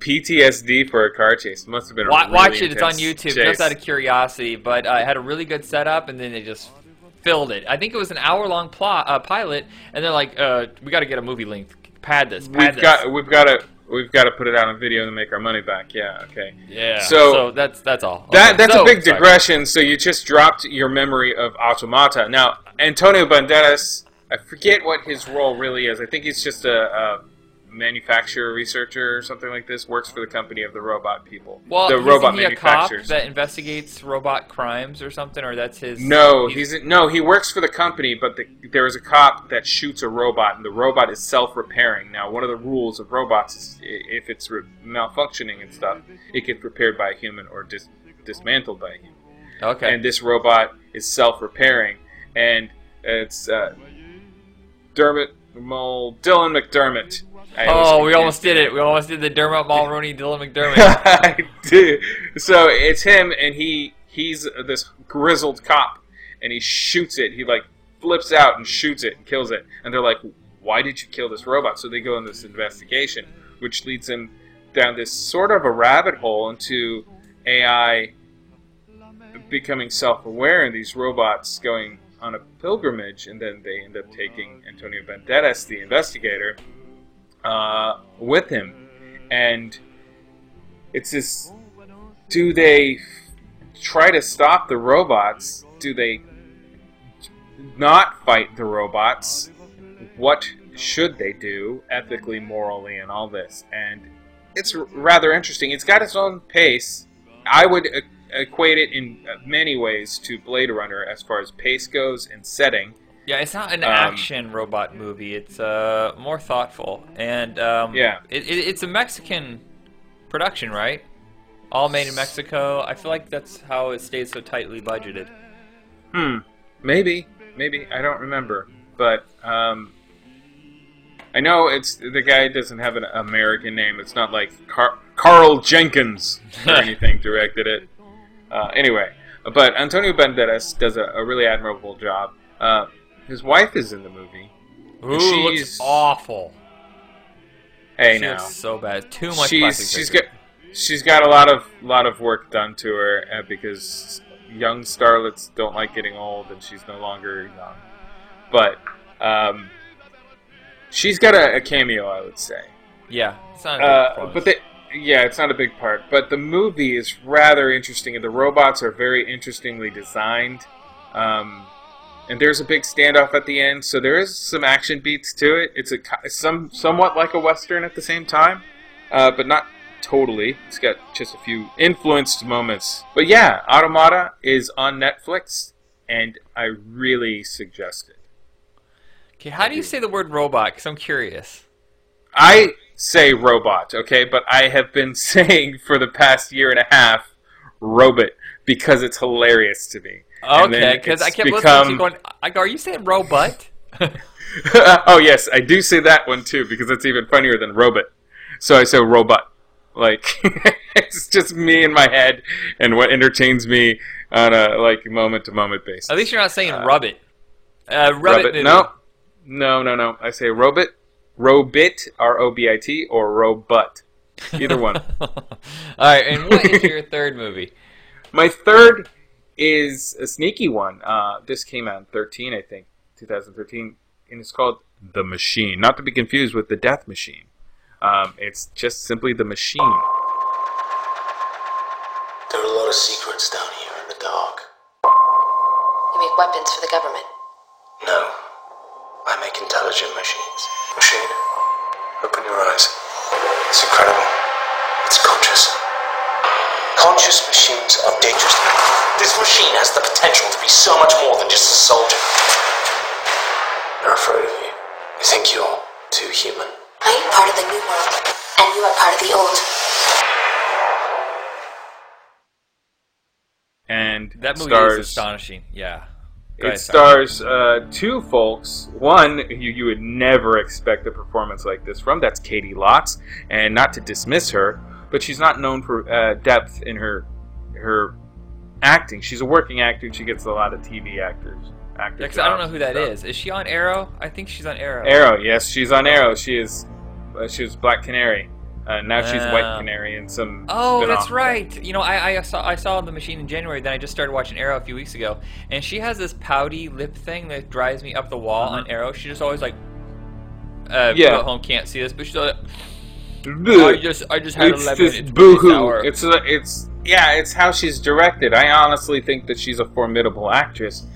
D: PTSD for a car chase. Must have been a
B: Wa-
D: really
B: watch it. It's on
D: intense
B: YouTube.
D: chase.
B: Just out of curiosity, but uh, it had a really good setup, and then they just filled it. I think it was an hour-long plot uh, pilot, and they're like, uh, "We got to get a movie length. Pad this. Pad
D: We've
B: this."
D: got we've got to we've got to put it out on video to make our money back. Yeah. Okay.
B: yeah.
D: So,
B: So, that's that's all.
D: That
B: Okay,
D: that's
B: so-
D: a big
B: sorry.
D: digression. So you just dropped your memory of Automata. Now Antonio Banderas, I forget what his role really is. I think he's just a, a manufacturer researcher or something like this. Works for the company of the robot people.
B: Well,
D: the robot
B: he a cop
D: manufacturers.
B: that investigates robot crimes or something, or that's his?
D: No, he's no. He works for the company, but the, there is a cop that shoots a robot, and the robot is self-repairing. Now, one of the rules of robots is if it's re- malfunctioning and stuff, it gets repaired by a human or dis- dismantled by a human.
B: Okay.
D: And this robot is self-repairing, and it's uh, Dermot Mul Dylan McDermott. I
B: Oh, we almost did it. We almost did the Dermot Mulroney, Dylan McDermott.
D: So it's him, and he he's this grizzled cop, and he shoots it. He like flips out and shoots it and kills it. And they're like, "Why did you kill this robot?" So they go on this investigation, which leads him down this sort of a rabbit hole into AI becoming self-aware, and these robots going on a pilgrimage, and then they end up taking Antonio Banderas, the investigator, uh, with him, and it's this: do they try to stop the robots? Do they not fight the robots? What should they do ethically, morally, and all this? And it's rather interesting. It's got its own pace. I would equate it in many ways to Blade Runner as far as pace goes and setting.
B: Yeah, it's not an
D: Um,
B: action robot movie. It's uh, more thoughtful, and um,
D: Yeah.
B: it, it, it's a Mexican production, right? All made in Mexico. I feel like that's how it stays so tightly budgeted.
D: Hmm. Maybe. Maybe. I don't remember. But um, I know it's the guy doesn't have an American name. It's not like Car- Carl Jenkins or anything directed it. Uh, anyway, but Antonio Banderas does a, a really admirable job. Uh, his wife is in the movie.
B: Ooh,
D: She's-
B: looks awful.
D: Hey
B: she
D: now,
B: so bad. Too much
D: she's she's got she's got a lot of lot of work done to her uh, because young starlets don't like getting old, and she's no longer young. But um, she's got a, a cameo, I would say.
B: Yeah, it's not a big
D: Uh, but the, yeah, it's not a big part. But the movie is rather interesting, and the robots are very interestingly designed. Um, and there's a big standoff at the end, so there is some action beats to it. It's a some somewhat like a western at the same time, uh, but not totally. It's got just a few influenced moments. But yeah, Automata is on Netflix, and I really suggest it.
B: okay, how do you say the word robot? Because I'm curious.
D: I say robot, okay, but I have been saying for the past year and a half robot because it's hilarious to me.
B: Okay, because I kept listening to you going, I go, are you saying robot?
D: oh yes, I do say that one too because it's even funnier than robot. So I say robot. Like it's just me in my head and what entertains me on a like moment to moment basis.
B: At least you're not saying
D: Uh,
B: rubbit. Uh, rubbit.
D: Robot.
B: movie.
D: No, no, no, no. I say robot, robit, R O B I T, or robot. Either one.
B: All right, and what is your third movie?
D: My third is a sneaky one. Uh, this came out in 13, I think, 2013, and it's called The Machine. Not to be confused with The Death Machine. Um, it's just simply The Machine.
E: There are a lot of secrets down here in the dark.
I: You make weapons for the government.
E: No, I make intelligent machines. Machine, open your eyes. It's incredible. It's conscious. Conscious machines are dangerous. This machine has the potential to be so much more than just a soldier. They're afraid of you. They think you're too human.
I: I am part of the new world, and you are part of the old.
D: And
B: That movie
D: stars,
B: is astonishing. Yeah.
D: It stars uh, two folks. One who you would never expect a performance like this from. That's Caity Lotz, and not to dismiss her, but she's not known for uh, depth in her her acting. She's a working actor. and She gets a lot of TV actors. actors
B: Yeah, 'cause I don't know who that is. Is she on Arrow? I think she's on Arrow.
D: Arrow, yes, she's on Arrow. She is. Uh, she was Black Canary. Uh, now she's White
B: Ah.
D: Canary in some.
B: Oh, that's
D: spin-off.
B: right. You know, I, I saw I saw the machine in January. Then I just started watching Arrow a few weeks ago, and she has this pouty lip thing that drives me up the wall on Arrow. She just always like, uh,
D: Uh-huh. Yeah.
B: at home can't see this, but she's like, I just I just had
D: it's
B: eleven.
D: this
B: It's
D: boohoo.
B: really.
D: It's a, it's yeah, it's how she's directed. I honestly think that she's a formidable actress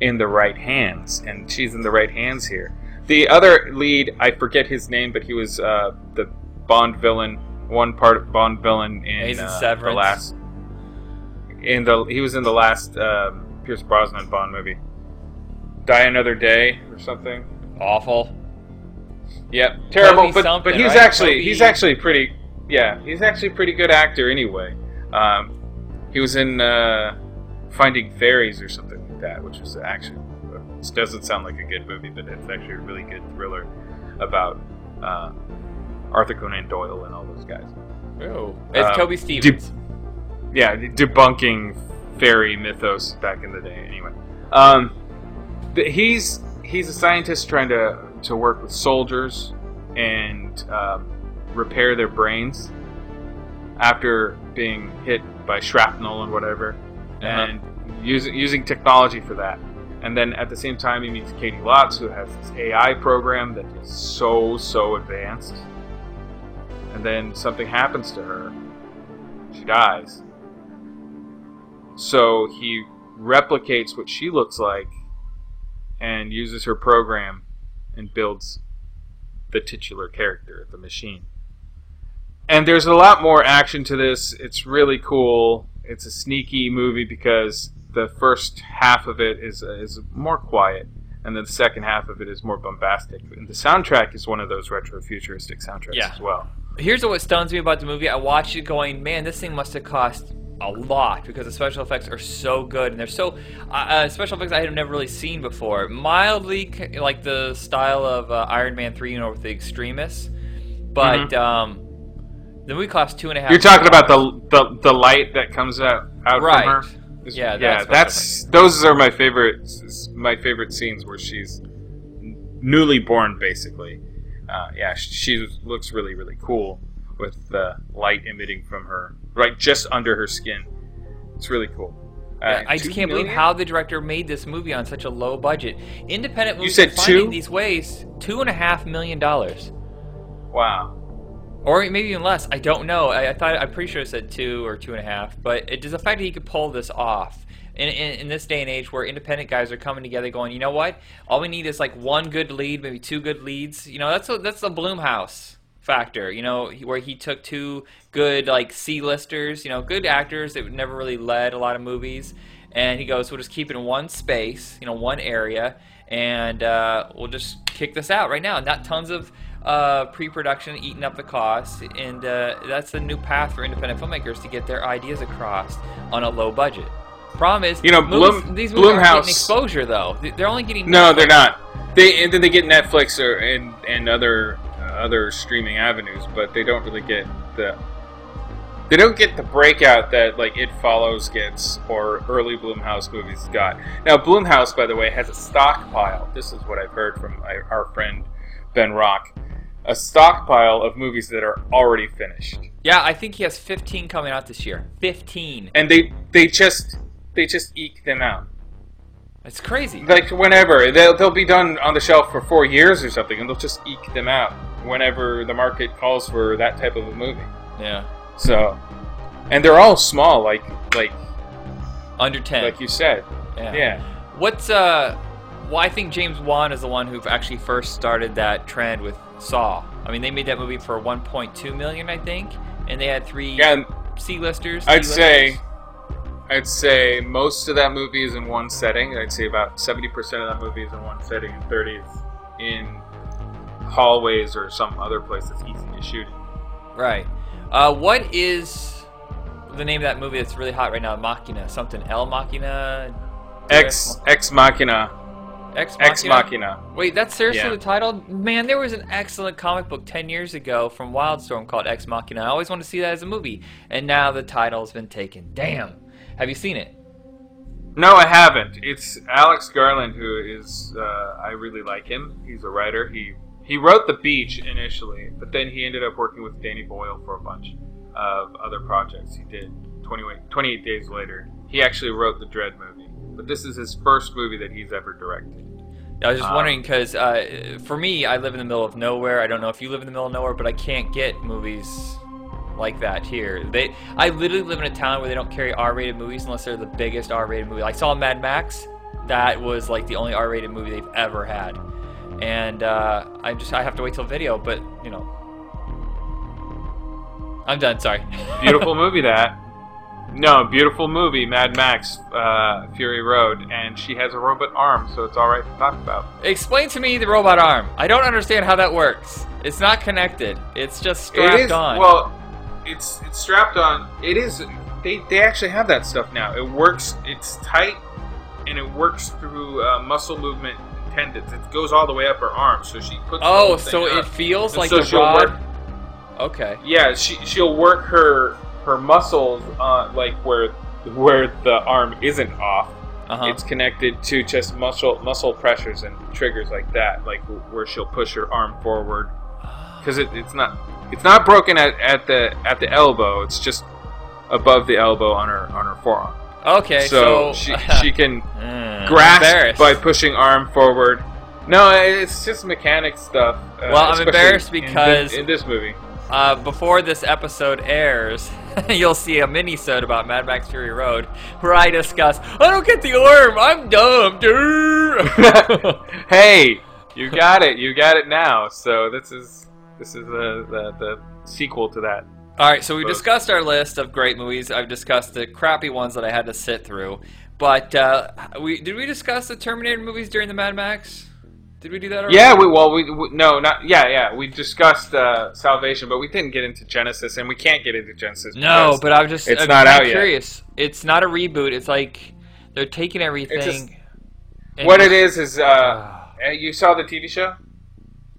D: in the right hands, and she's in the right hands here. The other lead, I forget his name, but he was uh, the Bond villain, one part Bond villain in,
B: he's in
D: uh, the
B: Severance.
D: last. In the he was in the last um, Pierce Brosnan Bond movie. Die Another Day or something.
B: Awful.
D: Yep, terrible. But but he's
B: right?
D: actually
B: Toby-
D: he's actually pretty. Yeah, he's actually a pretty good actor anyway. Um, he was in uh, Finding Fairies or something like that, which is actually it doesn't sound like a good movie, but it's actually a really good thriller about uh, Arthur Conan Doyle and all those guys.
B: Oh, it's
D: Um,
B: Toby Stephens.
D: Yeah, debunking fairy mythos back in the day. Anyway, um, th- he's he's a scientist trying to to work with soldiers and um, repair their brains after being hit by shrapnel and whatever, and using using technology for that. And then at the same time, he meets Caity Lotz, who has this AI program that is so so advanced. And then something happens to her. She dies. So he replicates what she looks like and uses her program and builds the titular character, the machine. And there's a lot more action to this. It's really cool. It's a sneaky movie because the first half of it is is more quiet, and then the second half of it is more bombastic. And the soundtrack is one of those retro futuristic soundtracks
B: Yeah.
D: as well.
B: Here's what stuns me about the movie. I watched it going, man, this thing must have cost a lot because the special effects are so good and they're so uh, uh, special effects I had never really seen before. Mildly like the style of uh, Iron Man three, you know, with the Extremis, but um, the movie cost two and a half.
D: Mm-hmm. You're talking about the the, the light that comes out out
B: Right.
D: from her.
B: Yeah,
D: yeah.
B: that's
D: That's those are my favorite my favorite scenes where she's newly born, basically. Uh, yeah, she, looks really really cool with the light emitting from her right just under her skin. It's really cool. Uh,
B: I just can't believe how the director made this movie on such a low budget. Independent
D: You
B: movies
D: said
B: are finding
D: two?
B: these ways two and a half million dollars.
D: Wow.
B: Or maybe even less. I don't know. I, I thought I'm pretty sure it said two or two and a half. But it is the fact that he could pull this off in, in in this day and age where independent guys are coming together, going, you know what? All we need is like one good lead, maybe two good leads. You know, that's what, that's the Blumhouse factor. You know, where he took two good like C-listers, you know, good actors that never really led a lot of movies, and he goes, we'll just keep it in one space, you know, one area, and uh, we'll just kick this out right now. Not tons of uh, pre-production eating up the cost, and uh, that's the new path for independent filmmakers to get their ideas across on a low budget. Problem is,
D: You know,
B: movies-
D: Blum-
B: these movies aren't getting exposure though. They- They're only getting
D: No, they're not. They and then they get Netflix or and and other uh, other streaming avenues, but they don't really get the they don't get the breakout that like It Follows gets or early Blumhouse movies got. Now Blumhouse, by the way, has a stockpile. This is what I've heard from our our friend Ben Rock. A stockpile of movies that are already finished,
B: Yeah, I think he has 15 coming out this year. 15.
D: and they they just they just eke them out.
B: It's crazy.
D: like whenever they'll they'll be done on the shelf for four years or something, and they'll just eke them out whenever the market calls for that type of a movie.
B: Yeah.
D: So, and they're all small, like like
B: Under 10.
D: like you said.
B: Yeah.
D: Yeah.
B: What's uh? Well, I think James Wan is the one who actually first started that trend with Saw. I mean, they made that movie for 1.2 million, I think, and they had three
D: Yeah,
B: C-listers.
D: I'd say, I'd say most of that movie is in one setting. I'd say about seventy percent of that movie is in one setting, and thirty is in hallways or some other place that's easy to shoot.
B: Right. Uh, what is the name of that movie that's really hot right now? Machina, something. El Machina.
D: Ex Ex Machina.
B: Ex
D: Ex Machina.
B: Wait, that's seriously
D: Yeah.
B: the title? Man, there was an excellent comic book 10 years ago from Wildstorm called Ex Machina. I always wanted to see that as a movie. And now the title's been taken. Damn. Have you seen it?
D: No, I haven't. It's Alex Garland who is. Uh, I really like him. He's a writer. He he wrote The Beach initially, but then he ended up working with Danny Boyle for a bunch of other projects. He did 28, 28 Days Later. He actually wrote the Dredd movie, but this is his first movie that he's ever directed.
B: I was just
D: Um,
B: wondering because uh, for me, I live in the middle of nowhere. I don't know if you live in the middle of nowhere, but I can't get movies like that here. They, I literally live in a town where they don't carry R-rated movies unless they're the biggest R-rated movie. I saw Mad Max. That was like the only R-rated movie they've ever had, and uh, I just I have to wait till video. But you know, I'm done. Sorry.
D: Beautiful movie that. No, beautiful movie, Mad Max, uh, Fury Road, and she has a robot arm, so it's all right to talk about.
B: Explain to me the robot arm. I don't understand how that works. It's not connected. It's just strapped
D: it is,
B: on.
D: Well, it's it's strapped on. It is. They they actually have that stuff now. It works. It's tight, and it works through uh, muscle movement tendons. It goes all the way up her arm, so she puts. the
B: Oh, so
D: up.
B: it feels
D: And
B: like
D: so
B: the
D: she'll
B: rod.
D: work-
B: Okay.
D: Yeah, she she'll work her her muscles uh, like where where the arm isn't off.
B: Uh-huh.
D: It's connected to just muscle muscle pressures and triggers like that, like where she'll push her arm forward because it, it's not it's not broken at, at the at the elbow. It's just above the elbow on her on her forearm.
B: Okay,
D: so,
B: so-
D: she she can
B: Mm,
D: grasp by pushing arm forward. No, it's just mechanic stuff. uh,
B: Well, I'm embarrassed
D: in
B: because-
D: in, this movie.
B: Uh, before this episode airs, you'll see a mini-sode about Mad Max Fury Road where I discuss, I don't get the arm, I'm dumb, dude.
D: hey, you got it. You got it now. So this is this is the the, the sequel to that.
B: All right, so we discussed our list of great movies. I've discussed the crappy ones that I had to sit through. But uh, we did we discuss the Terminator movies during the Mad Max? Did we do that already?
D: Yeah, we well we, we no not yeah yeah we discussed uh, Salvation, but we didn't get into Genisys, and we can't get into Genisys.
B: No, but I'm just
D: it's
B: I'm
D: not out yet.
B: curious. It's not a reboot. It's like they're taking everything. and
D: What it is is uh, uh, you saw the TV show.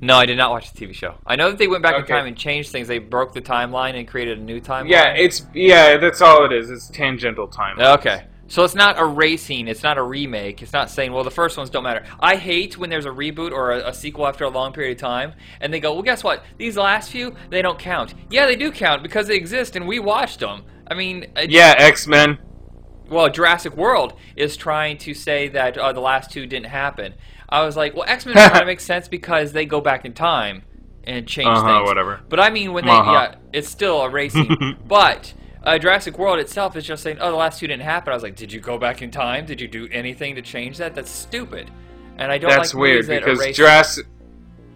B: No, I did not watch the TV show. I know that they went back in time and changed things. They broke the timeline and created a new timeline.
D: Yeah, it's yeah that's all it is. It's tangential time.
B: Okay. So it's not erasing, it's not a remake. It's not saying, well, the first ones don't matter. I hate when there's a reboot or a, a sequel after a long period of time, and they go, well, guess what? These last few, they don't count. Yeah, they do count because they exist and we watched them. I mean,
D: Yeah, X Men.
B: well, Jurassic World is trying to say that uh, the last two didn't happen. I was like, well, X Men kind of makes sense because they go back in time and change
D: Uh-huh,
B: things.
D: whatever.
B: But I mean, when they,
D: Uh-huh.
B: yeah, it's still erasing. but uh, Jurassic World itself is just saying, oh, the last two didn't happen. I was like, did you go back in time? Did you do anything to change that? That's stupid. And I don't
D: That's
B: like
D: weird
B: that
D: because
B: erase-
D: Jurassic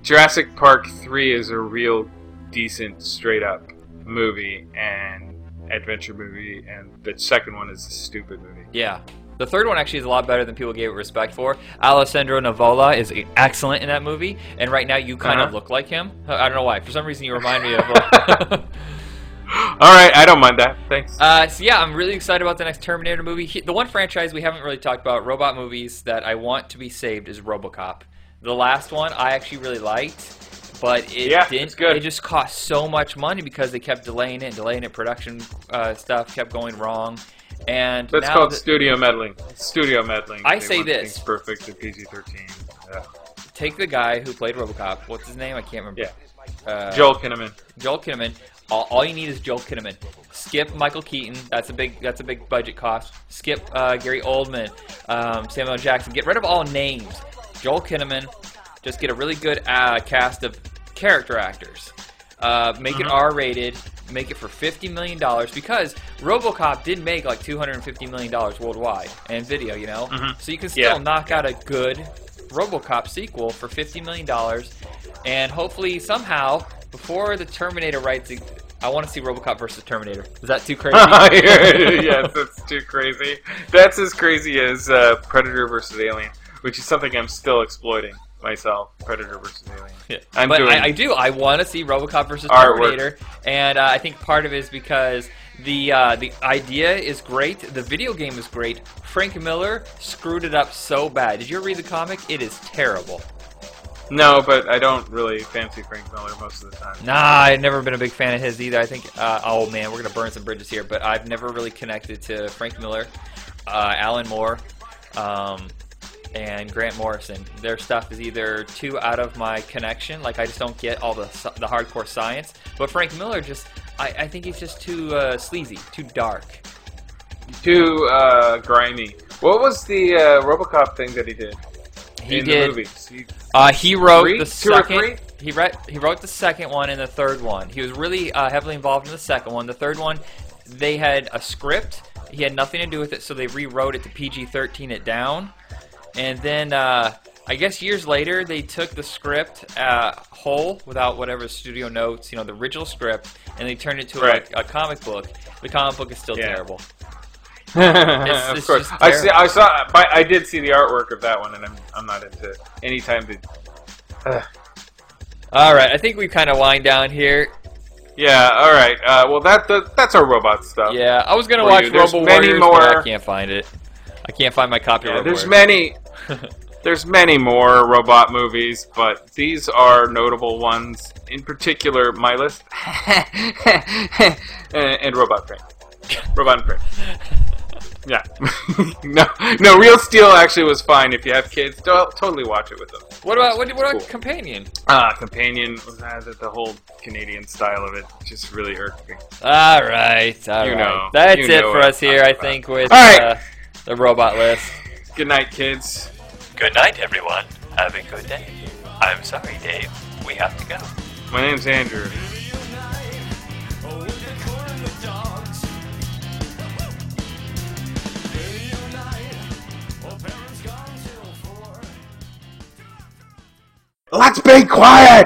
D: Jurassic Park three is a real decent straight up movie and adventure movie, and the second one is a stupid movie.
B: Yeah. The third one actually is a lot better than people gave it respect for. Alessandro Nivola is excellent in that movie, and right now you kind of
D: Uh-huh.
B: look like him. I don't know why. For some reason, you remind me of. uh,
D: All right, I don't mind that. Thanks.
B: Uh, so yeah, I'm really excited about the next Terminator movie. He- The one franchise we haven't really talked about, robot movies, that I want to be saved is RoboCop. The last one I actually really liked, but it
D: Yeah,
B: didn't. It just cost so much money because they kept delaying it, and delaying it. Production uh, stuff kept going wrong, and
D: That's called
B: that-
D: studio meddling. Studio meddling.
B: I
D: They
B: say this.
D: perfect in PG-13. Yeah.
B: take the guy who played RoboCop. What's his name? I can't remember.
D: Yeah.
B: Uh,
D: Joel Kinnaman.
B: Joel Kinnaman. All, all you need is Joel Kinnaman. Skip Michael Keaton. That's a big. That's a big budget cost. Skip uh, Gary Oldman, um, Samuel Jackson. Get rid of all names. Joel Kinnaman. Just get a really good uh, cast of character actors. Uh, make it
D: Mhm.
B: R-rated. Make it for fifty million dollars because RoboCop did make like two hundred and fifty million dollars worldwide and video. You know,
D: Mhm.
B: so you can still
D: Yeah.
B: knock out a good RoboCop sequel for fifty million dollars, and hopefully somehow before the Terminator writes, I want to see RoboCop versus Terminator. Is that too crazy?
D: yes, that's too crazy. That's as crazy as uh, Predator versus Alien, which is something I'm still exploiting myself. Predator versus Alien.
B: Yeah.
D: I'm
B: but
D: doing
B: I, I do. I want to see RoboCop versus
D: Artwork.
B: Terminator, and uh, I think part of it is because the uh, the idea is great, the video game is great. Frank Miller screwed it up so bad. Did you read the comic? It is terrible.
D: No, but I don't really fancy Frank Miller most of the time.
B: Nah, I've never been a big fan of his either. I think, uh, oh man, we're gonna burn some bridges here, but I've never really connected to Frank Miller, uh, Alan Moore, um, and Grant Morrison. Their stuff is either too out of my connection, like I just don't get all the the hardcore science. But Frank Miller just, I, I think he's just too uh, sleazy, too dark.
D: Too uh, grimy. What was the uh, RoboCop thing that he did?
B: He
D: in
B: did.
D: the movies? He,
B: Uh, he wrote
D: Three?
B: the second. He read. He wrote the second one and the third one. He was really uh, heavily involved in the second one. The third one, they had a script. He had nothing to do with it, so they rewrote it to PG-13 it down. And then uh, I guess years later, they took the script uh, whole without whatever studio notes, you know, the original script, and they turned it into
D: Right.
B: a, a comic book. The comic book is still
D: Yeah.
B: terrible.
D: of
B: it's
D: course. I see. I saw. but I did see the artwork of that one, and I'm I'm not into any time to.
B: All right, I think we kind of wind down here.
D: Yeah. All right. Uh, well, that, that that's our robot stuff.
B: Yeah, I was gonna
D: For
B: watch
D: you. There's
B: Robo
D: many
B: Warriors,
D: more.
B: but I can't find it. I can't find my copy. of
D: Yeah, there's many. There's many more robot movies, but these are notable ones. In particular, my list and, and Robot Print. Robot and Print. Yeah. no, no. Real Steel actually was fine. If you have kids, to- totally watch it with them.
B: What about what, what about
D: Cool.
B: Companion?
D: Uh, Companion, uh, the, the whole Canadian style of it just really irked me.
B: All right, all
D: You
B: right.
D: know.
B: That's it for us here, I think, with
D: All right.
B: uh, the robot list.
D: Good night, kids.
M: Good night, everyone. Have a good day. I'm sorry, Dave. We have to go.
D: My name's Andrew.
H: Let's be quiet!